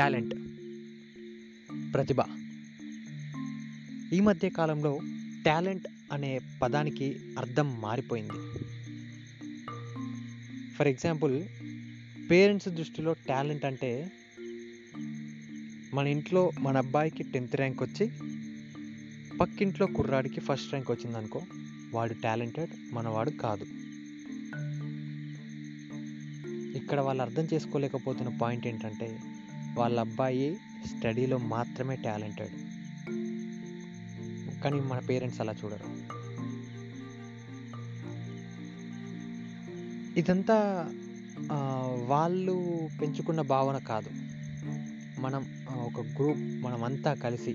Talent. ప్రతిభ. ఈ మధ్య కాలంలో టాలెంట్ అనే పదానికి అర్థం మారిపోయింది. ఫర్ ఎగ్జాంపుల్ పేరెంట్స్ దృష్టిలో టాలెంట్ అంటే మన ఇంట్లో మన అబ్బాయికి టెన్త్ ర్యాంక్ వచ్చి పక్కింట్లో కుర్రాడికి ఫస్ట్ ర్యాంక్ వచ్చిందనుకో వాడు టాలెంటెడ్ మనవాడు కాదు. ఇక్కడ వాళ్ళు అర్థం చేసుకోలేకపోతున్న పాయింట్ ఏంటంటే వాళ్ళ అబ్బాయి స్టడీలో మాత్రమే టాలెంటెడ్. కానీ మన పేరెంట్స్ అలా చూడరు. ఇదంతా వాళ్ళు పెంచుకున్న భావన కాదు. మనం ఒక గ్రూప్ మనమంతా కలిసి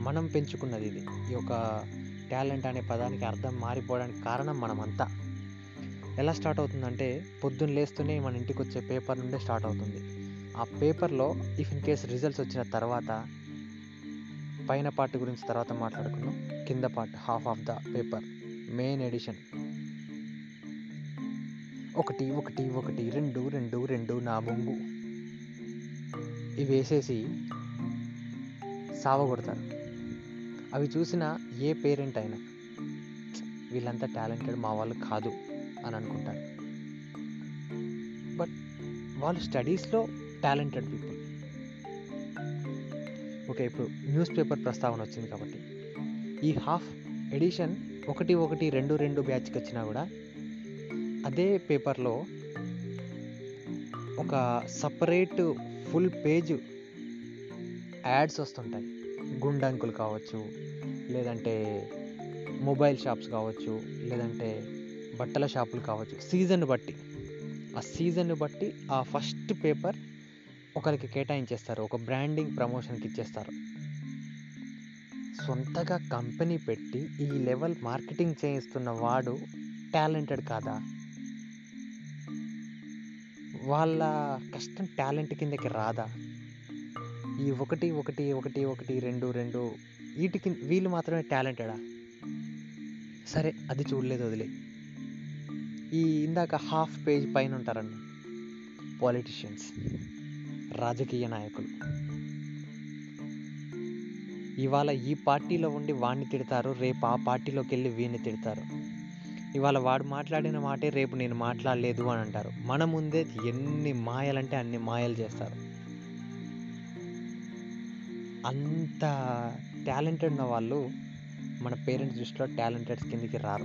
మనం పెంచుకున్నది ఇది. ఈ యొక్క టాలెంట్ అనే పదానికి అర్థం మారిపోవడానికి కారణం మనమంతా. ఎలా స్టార్ట్ అవుతుందంటే పొద్దున్న లేస్తూనే మన ఇంటికి వచ్చే పేపర్ నుండే స్టార్ట్ అవుతుంది. ఆ పేపర్లో ఇఫ్ ఇన్ కేస్ రిజల్ట్స్ వచ్చిన తర్వాత పైన పార్ట్ గురించి తర్వాత మాట్లాడుకుందాం. కింద part half of the paper main edition. ఒకటి ఒకటి ఒకటి రెండు రెండు రెండు నా బొంగు ఇవి వేసేసి సావగొడతారు అవి చూసిన ఏ పేరెంట్ అయినా వీళ్ళంతా టాలెంటెడ్ మా వాళ్ళు కాదు అని అనుకుంటారు. బట్ వాళ్ళు స్టడీస్లో టాలెంటెడ్ పీపుల్ ఓకే ఇప్పుడు న్యూస్ పేపర్ ప్రస్తావన వచ్చింది కాబట్టి. ఈ హాఫ్ ఎడిషన్ ఒకటి ఒకటి రెండు రెండు బ్యాచ్కి వచ్చినా కూడా అదే పేపర్లో ఒక సపరేట్ ఫుల్ పేజ్ యాడ్స్ వస్తుంటాయి. గుండంకులు కావచ్చు లేదంటే మొబైల్ షాప్స్ కావచ్చు లేదంటే బట్టల షాపులు కావచ్చు. సీజన్ బట్టి. ఆ సీజన్ బట్టి ఆ ఫస్ట్ పేపర్ ఒకరికి కేటాయించేస్తారు ఒక బ్రాండింగ్ ప్రమోషన్కి ఇచ్చేస్తారు. సొంతగా కంపెనీ పెట్టి ఈ లెవెల్ మార్కెటింగ్ చేయిస్తున్న వాడు టాలెంటెడ్ కాదా? వాళ్ళ కష్టం టాలెంట్ కిందకి రాదా? ఈ ఒకటి ఒకటి ఒకటి ఒకటి రెండు రెండు వీటికి వీళ్ళు మాత్రమే టాలెంటెడా? సరే అది చూడలేదు వదిలే. ఈ ఇందాక హాఫ్ పేజ్ పైన ఉంటారన్న పాలిటిషియన్స్. రాజకీయ నాయకులు. ఇవాళ ఈ పార్టీలో ఉండి వాడిని తిడతారు రేపు ఆ పార్టీలోకి వెళ్ళి వీడిని తిడతారు. ఇవాళ వాడు మాట్లాడిన మాటే రేపు నేను మాట్లాడలేదు అని అంటారు. మన ముందే ఎన్ని మాయలంటే అన్ని మాయలు చేస్తారు. అంత టాలెంటెడ్ ఉన్న వాళ్ళు మన పేరెంట్స్ దృష్టిలో టాలెంటెడ్ కిందికి రారు.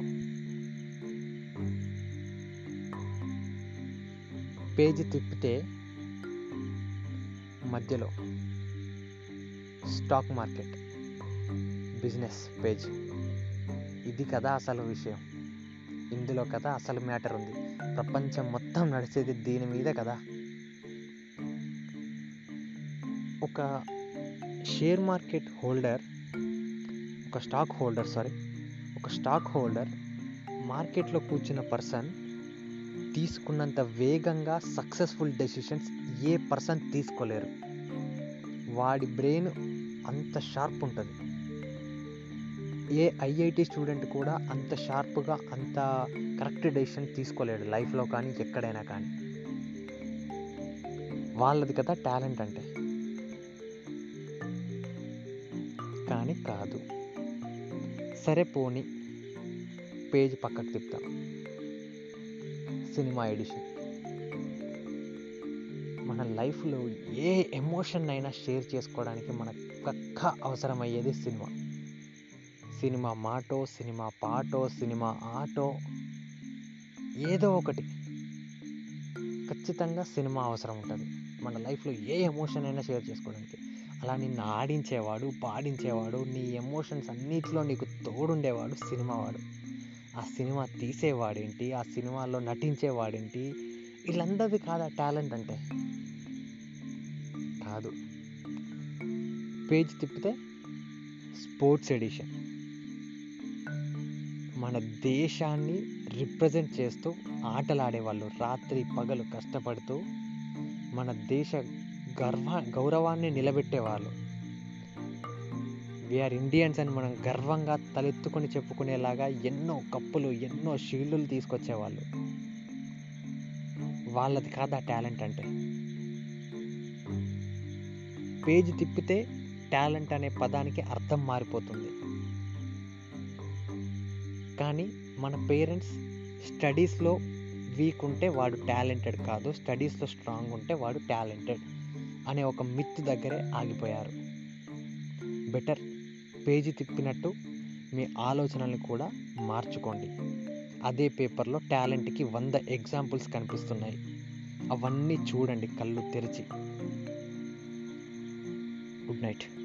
పేజీ తిప్పితే మధ్యలో. Stock market. Business page. ఇది కదా అసలు విషయం. ఇందులో కదా అసలు మ్యాటర్ ఉంది. ప్రపంచం మొత్తం నడిచేది దీని మీద కదా? ఒక షేర్ మార్కెట్ హోల్డర్ ఒక స్టాక్ హోల్డర్ సారీ ఒక స్టాక్ హోల్డర్ మార్కెట్లో కూర్చున్న పర్సన్ తీసుకున్నంత వేగంగా సక్సెస్ఫుల్ డెసిషన్స్ ఏ పర్సన్ తీసుకోలేరు. వాడి బ్రెయిన్ అంత షార్ప్ ఉంటుంది. ఏ ఐఐటి స్టూడెంట్ కూడా అంత షార్ప్గా అంత కరెక్ట్ డెసిషన్ తీసుకోలేడు లైఫ్లో కానీ ఎక్కడైనా కానీ. వాళ్ళది కదా టాలెంట్ అంటే. కానీ కాదు. సరే పోని. పేజ్ పక్కకు తిప్పుతాం. Cinema edition. మన లైఫ్లో ఏ ఎమోషన్ అయినా షేర్ చేసుకోవడానికి మనకు పక్క అవసరమయ్యేది సినిమా. సినిమా మాటో సినిమా పాటో సినిమా ఆటో ఏదో ఒకటి. ఖచ్చితంగా సినిమా అవసరం ఉంటుంది. మన లైఫ్లో ఏ ఎమోషన్ అయినా షేర్ చేసుకోవడానికి. అలా నిన్ను ఆడించేవాడు పాడించేవాడు నీ ఎమోషన్స్ అన్నిటిలో నీకు తోడుండేవాడు సినిమా వాడు ఆ సినిమా తీసేవాడేంటి? ఆ సినిమాలో నటించేవాడేంటి? వీళ్ళందరిది కాదా టాలెంట్ అంటే? కాదు. పేజ్ తిప్పితే స్పోర్ట్స్ ఎడిషన్. మన దేశాన్ని రిప్రజెంట్ చేస్తూ ఆటలాడేవాళ్ళు రాత్రి పగలు కష్టపడుతూ మన దేశ గర్వ గౌరవాన్ని నిలబెట్టేవాళ్ళు. వీఆర్ ఇండియన్స్ అని మనం గర్వంగా తలెత్తుకొని చెప్పుకునేలాగా ఎన్నో కప్పులు ఎన్నో షీల్డ్లు తీసుకొచ్చేవాళ్ళు. వాళ్ళది కాదు ఆ టాలెంట్ అంటే? పేజ్ తిప్పితే టాలెంట్ అనే పదానికి అర్థం మారిపోతుంది. కానీ మన పేరెంట్స్ స్టడీస్లో వీక్ ఉంటే వాడు టాలెంటెడ్ కాదు స్టడీస్లో స్ట్రాంగ్ ఉంటే వాడు టాలెంటెడ్ అనే ఒక మిత్ దగ్గరే ఆగిపోయారు. బెటర్ పేజీ తిప్పినట్టు మీ ఆలోచనల్ని కూడా మార్చుకోండి. అదే పేపర్లో టాలెంట్కి వంద ఎగ్జాంపుల్స్ కనిపిస్తున్నాయి. అవన్నీ చూడండి కళ్ళు తెరిచి. Good night.